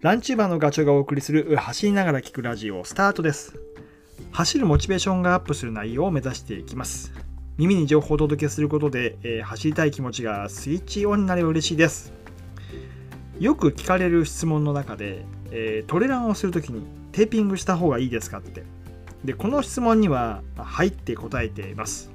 ランチューバーのガチョウがお送りする走りながら聞くラジオスタートです。走るモチベーションがアップする内容を目指していきます。耳に情報をお届けすることで、えー走りたい気持ちがスイッチオンになれば嬉しいです。よく聞かれる質問の中で、えートレランをするときにテーピングした方がいいですかって。で、この質問には、はいって答えています。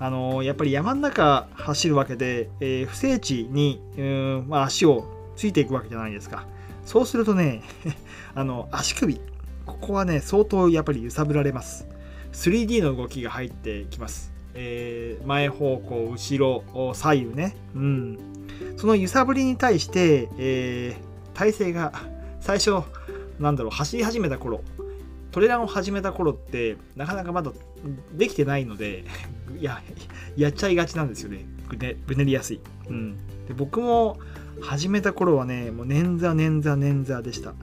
あのやっぱり山の中走るわけで、えー不整地に、うんまあ、足をついていくわけじゃないですか。そうするとね、あの足首、ここはね、相当やっぱり揺さぶられます。3D の動きが入ってきます。えー前方向、後ろ、左右ね。うん。その揺さぶりに対して、えー体勢が最初、なんだろう、走り始めた頃、トレランを始めた頃って、なかなかまだできてないので、いや、やっちゃいがちなんですよね。ぐねぐねりやすい。うん。で僕も始めた頃はね、もう捻挫捻挫捻挫でした。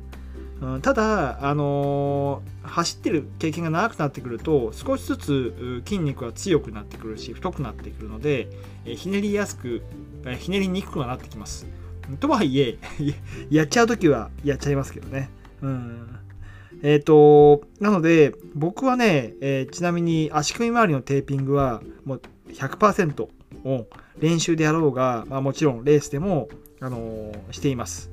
うん、ただ、あのー走ってる経験が長くなってくると少しずつ筋肉は強くなってくるし太くなってくるので、ひねりやすく、ひねりにくくはなってきます。とはいえ やっちゃう時はやっちゃいますけどね。うんえっ、となので僕はね、えーちなみに足首周りのテーピングはもう100%を練習でやろうが、まあ、もちろんレースでも、あのしています。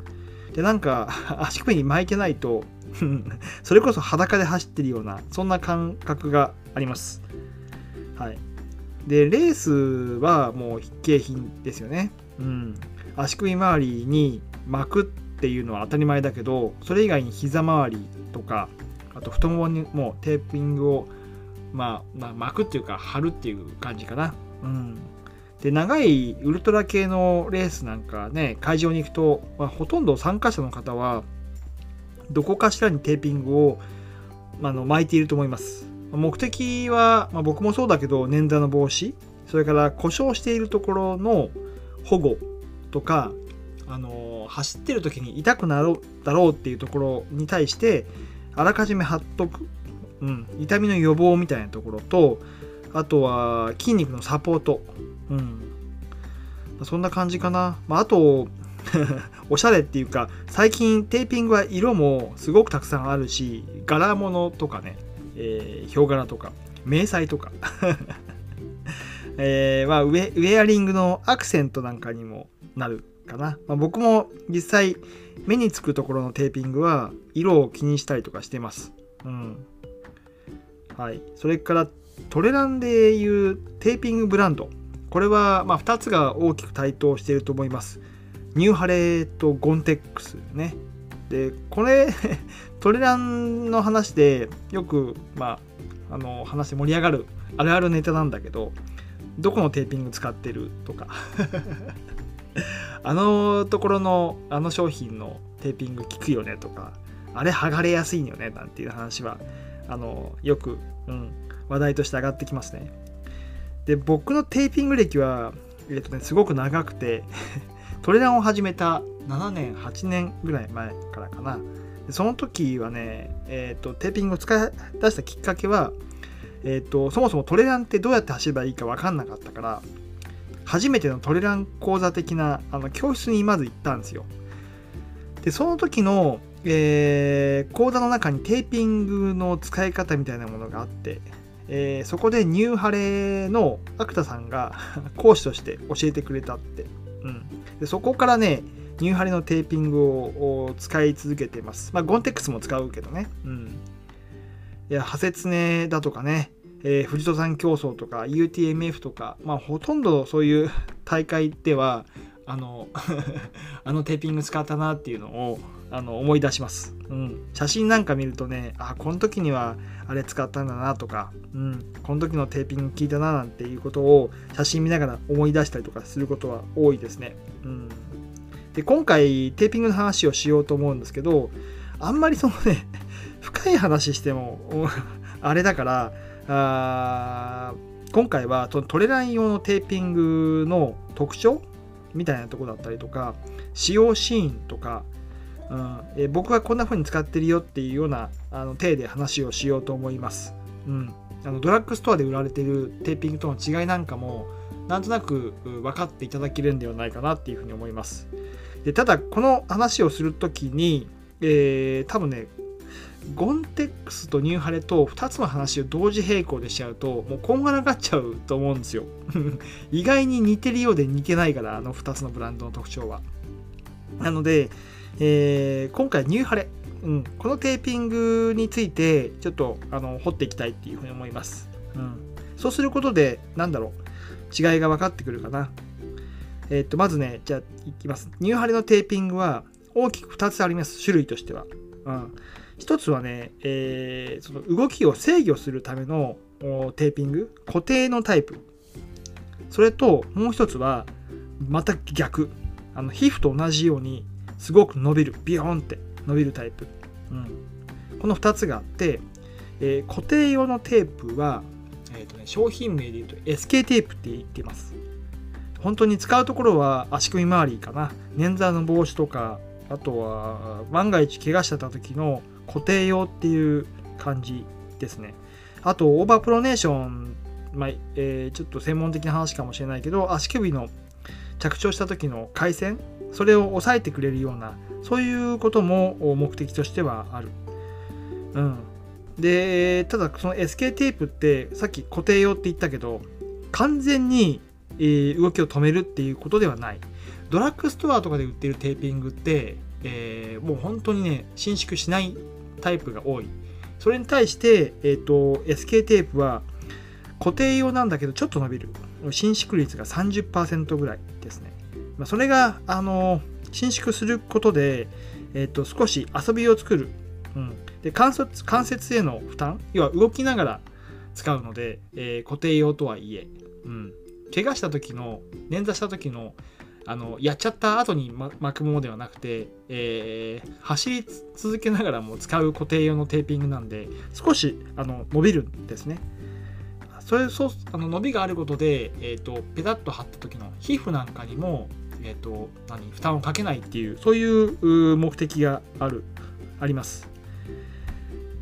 でなんか 足首に巻いてないと それこそ裸で走ってるようなそんな感覚があります。はい、でレースはもう必携品ですよね。うん、足首周りに巻くっていうのは当たり前だけどそれ以外に膝周りとかあと太ももにもうテーピングを、まあ、まあ巻くっていうか貼るっていう感じかな。うん、で長いウルトラ系のレースなんかね会場に行くと、まあ、ほとんど参加者の方はどこかしらにテーピングを、まあ、の巻いていると思います。目的は、まあ、僕もそうだけど捻挫の防止それから故障しているところの保護とかあの走ってる時に痛くなろうだろうっていうところに対してあらかじめ貼っとく、うん、痛みの予防みたいなところとあとは筋肉のサポート、うん、そんな感じかな、まあ、あと おしゃれっていうか最近テーピングは色もすごくたくさんあるし柄物とかね、えー、ヒョウ柄とか迷彩とか、えーまあ、ウェウェアリングのアクセントなんかにもなるかな、まあ、僕も実際目につくところのテーピングは色を気にしたりとかしてます、うん。はい、それからトレランでいうテーピングブランド。これはまあ2つが大きく台頭していると思います。ニューハレーとゴンテックスね。で、これ、トレランの話でよく、まあ、あの、話して盛り上がるあるあるネタなんだけど、どこのテーピング使ってるとか、あのところの、あの商品のテーピング効くよねとか、あれ剥がれやすいよねなんていう話は、あの、よく、うん、話題として上がってきますね。で、僕のテーピング歴は、えっ、とね、すごく長くて、トレランを始めた7年8年ぐらい前からかなその時はね、えーとテーピングを使い出したきっかけは、えーとそもそもトレランってどうやって走ればいいか分かんなかったから初めてのトレラン講座的なあの教室にまず行ったんですよでその時の、えー講座の中にテーピングの使い方みたいなものがあって、えーそこでニューハレの芥田さんが 講師として教えてくれたってうん、でそこからねニューハリのテーピングを使い続けてます。まあ、ゴンテックスも使うけどね。うん。いや、ハセツネだとかね、えー富士登山競争とか UTMF とか、まあ、ほとんどそういう 大会では、あの、あのテーピング使ったなっていうのをあの思い出します。うん。写真なんか見るとね、あ、この時にはあれ使ったんだなとか、うん、この時のテーピング効いたななんていうことを写真見ながら思い出したりとかすることは多いですね。うん、で今回テーピングの話をしようと思うんですけどあんまりそのね 深い話しても あれだからあー今回はそのトレラン用のテーピングの特徴みたいなとこだったりとか使用シーンとかうんえー僕はこんな風に使ってるよっていうようなあの体で話をしようと思います。うん、あのドラッグストアで売られてるテーピングとの違いなんかもなんとなく分かっていただけるんではないかなっていうふうに思います。でただこの話をするときに、えー、多分ねゴンテックスとニューハレと2つの話を同時並行でしちゃうともうこんがらがっちゃうと思うんですよ 意外に似てるようで似てないからあの2つのブランドの特徴はなので、えー、今回ニューハレ、うん、このテーピングについてちょっとあの掘っていきたいっていうふうに思います、うん、そうすることでなんだろう。違いが分かってくるかな。えっ、とまずねじゃあいきます。ニューハレのテーピングは大きく2つあります。種類としては、うん、一つはね、えー、その動きを制御するためのテーピング、固定のタイプ。それと、もう一つは、また逆。あの皮膚と同じように、すごく伸びる。ビヨーンって伸びるタイプ。うん、この2つがあって、えー、固定用のテープは、えーとね、商品名で言うと SK テープって言ってます。本当に使うところは足首周りかな。捻挫の防止とか、あとは万が一怪我しちゃった時の固定用っていう感じですね。あと、オーバープロネーション、まあえー、ちょっと専門的な話かもしれないけど、足首の着地した時の回線、それを抑えてくれるような、そういうことも目的としてはある。うん。で、ただその SK テープってさっき固定用って言ったけど、完全に、え、動きを止めるっていうことではない。ドラッグストアとかで売ってるテーピングって、えー、もう本当にね、伸縮しないタイプが多い。それに対して、えーと、SK テープは固定用なんだけどちょっと伸びる。伸縮率が30%ぐらい。まあ、それが、あの伸縮することで、えーと、少し遊びを作る。うん、で関節関節への負担要は動きながら使うので、えー、固定用とはいえ、うん、怪我した時の捻挫した時のあのやっちゃった後に巻くものではなくて、えー、走り続けながらも使う固定用のテーピングなんで少しあの伸びるんですね。それそうあの伸びがあることで、えーと、ペタッと貼った時の皮膚なんかにも、えーと、何負担をかけないっていうそういう目的があるあります。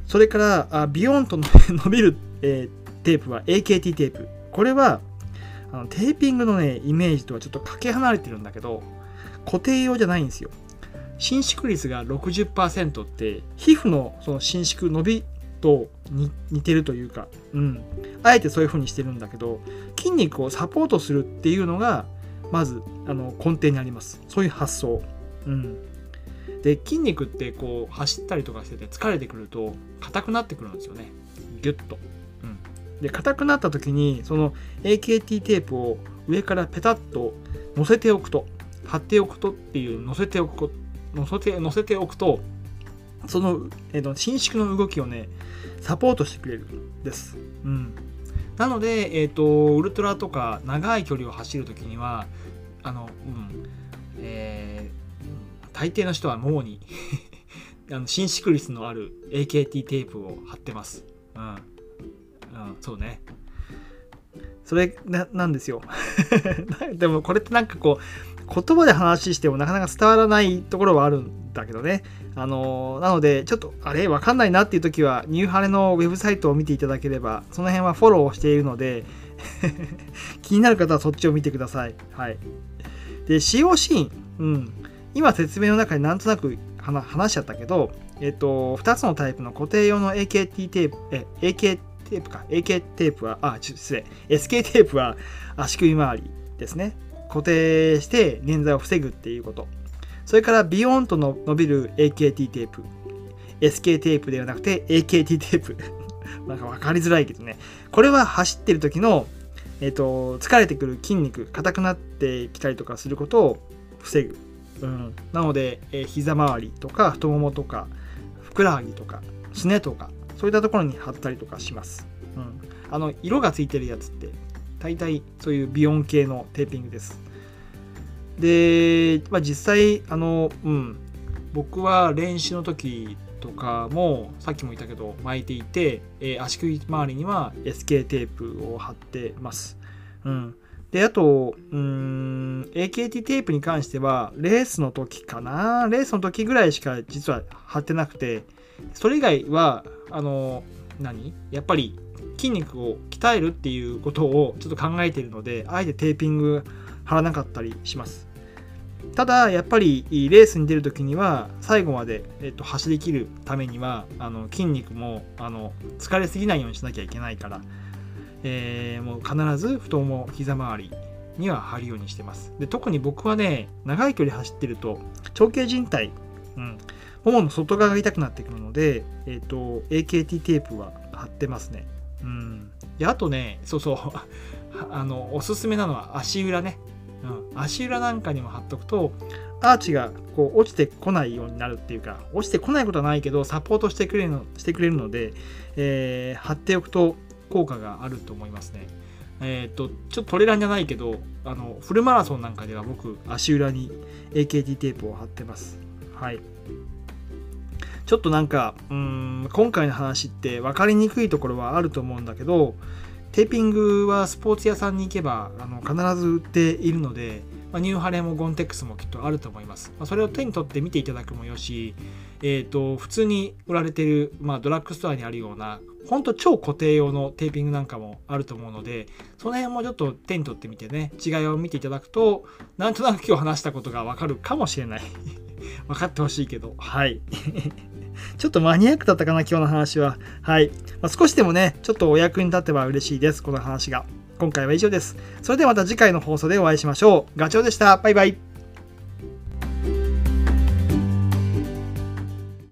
それからあビヨンと伸びる、えー、テープは AKT テープ。これはあのテーピングのね、イメージとはちょっとかけ離れてるんだけど、固定用じゃないんですよ。伸縮率が60%って皮膚のその伸縮伸びと似てるというか、うん、あえてそういう風にしてるんだけど筋肉をサポートするっていうのがまずあの根底にあります。そういう発想、うん、で筋肉ってこう走ったりとかしてて疲れてくると硬くなってくるんですよね。ギュッと。うん。で硬くなった時にその AKT テープを上からペタッと乗せておくと貼っておくとっていう乗せておく乗せて乗せておくとその、えーと、伸縮の動きをねサポートしてくれるんです、うん、なので、えーと、ウルトラとか長い距離を走る時にはあの、うんえー、大抵の人はもうに あの伸縮率のある AKT テープを貼ってます、うんうん、そうね。それななんですよ。でもこれってなんかこう、言葉で話してもなかなか伝わらないところはあるんだけどね。あのなので、ちょっと、あれわかんないなっていう時は、ニューハレのウェブサイトを見ていただければ、その辺はフォローしているので 気になる方はそっちを見てください。はい。で、使用シーン。うん。今説明の中になんとなく話しちゃったけど、えっと、2つのタイプの固定用の AKT テープ、え、AK テープか。AK テープは、あ、失礼。SK テープは足首周りですね。固定して捻挫を防ぐっていうこと。それからビヨーンとの伸びる AKT テープ。SK テープではなくて AKT テープ。なんか分かりづらいけどね。これは走ってる時の、えっ、ー、と、疲れてくる筋肉、硬くなってきたりとかすることを防ぐ。うん、なので、えー、膝周りとか太ももとかふくらはぎとかすねとかそういったところに貼ったりとかします。うん、あの色がついてるやつって大体そういうビヨン系のテーピングです。で、まあ、実際あの、うん、僕は練習の時とかもさっきも言ったけど巻いていて、えー、足首周りには SK テープを貼ってます。うん、であとうん AKT テープに関してはレースの時かなレースの時ぐらいしか実は貼ってなくてそれ以外はあの何？やっぱり筋肉を鍛えるっていうことをちょっと考えているのであえてテーピング貼らなかったりします。ただやっぱりレースに出るときには最後まで、えっと、走りきるためにはあの筋肉もあの疲れすぎないようにしなきゃいけないから、えー、もう必ず太もも膝周りには貼るようにしてます。で特に僕はね長い距離走ってると長径靭帯、うん、ももの外側が痛くなってくるので、えっと AKT テープは貼ってますね。うんであとねそうそう あのおすすめなのは足裏ねうん、足裏なんかにも貼っとくとアーチがこう落ちてこないようになるっていうか落ちてこないことはないけどサポートしてくれるのしてくれるので、えー、貼っておくと効果があると思いますね。えっ、とちょっとトレランじゃないけどあのフルマラソンなんかでは僕足裏に AKT テープを貼ってます。はい。ちょっとなんかうん今回の話って分かりにくいところはあると思うんだけどテーピングはスポーツ屋さんに行けばあの必ず売っているので、まあ、ニューハレもゴンテックスもきっとあると思います。まあ、それを手に取って見ていただくもよし、えーと、普通に売られている、まあ、ドラッグストアにあるような本当超固定用のテーピングなんかもあると思うのでその辺もちょっと手に取ってみてね違いを見ていただくとなんとなく今日話したことがわかるかもしれない。分かってほしいけど。はい。ちょっとマニアックだったかな、今日の話は。はい。まあ、少しでもね、ちょっとお役に立てば嬉しいです、この話が。今回は以上です。それではまた次回の放送でお会いしましょう。ガチョウでした。バイバイ。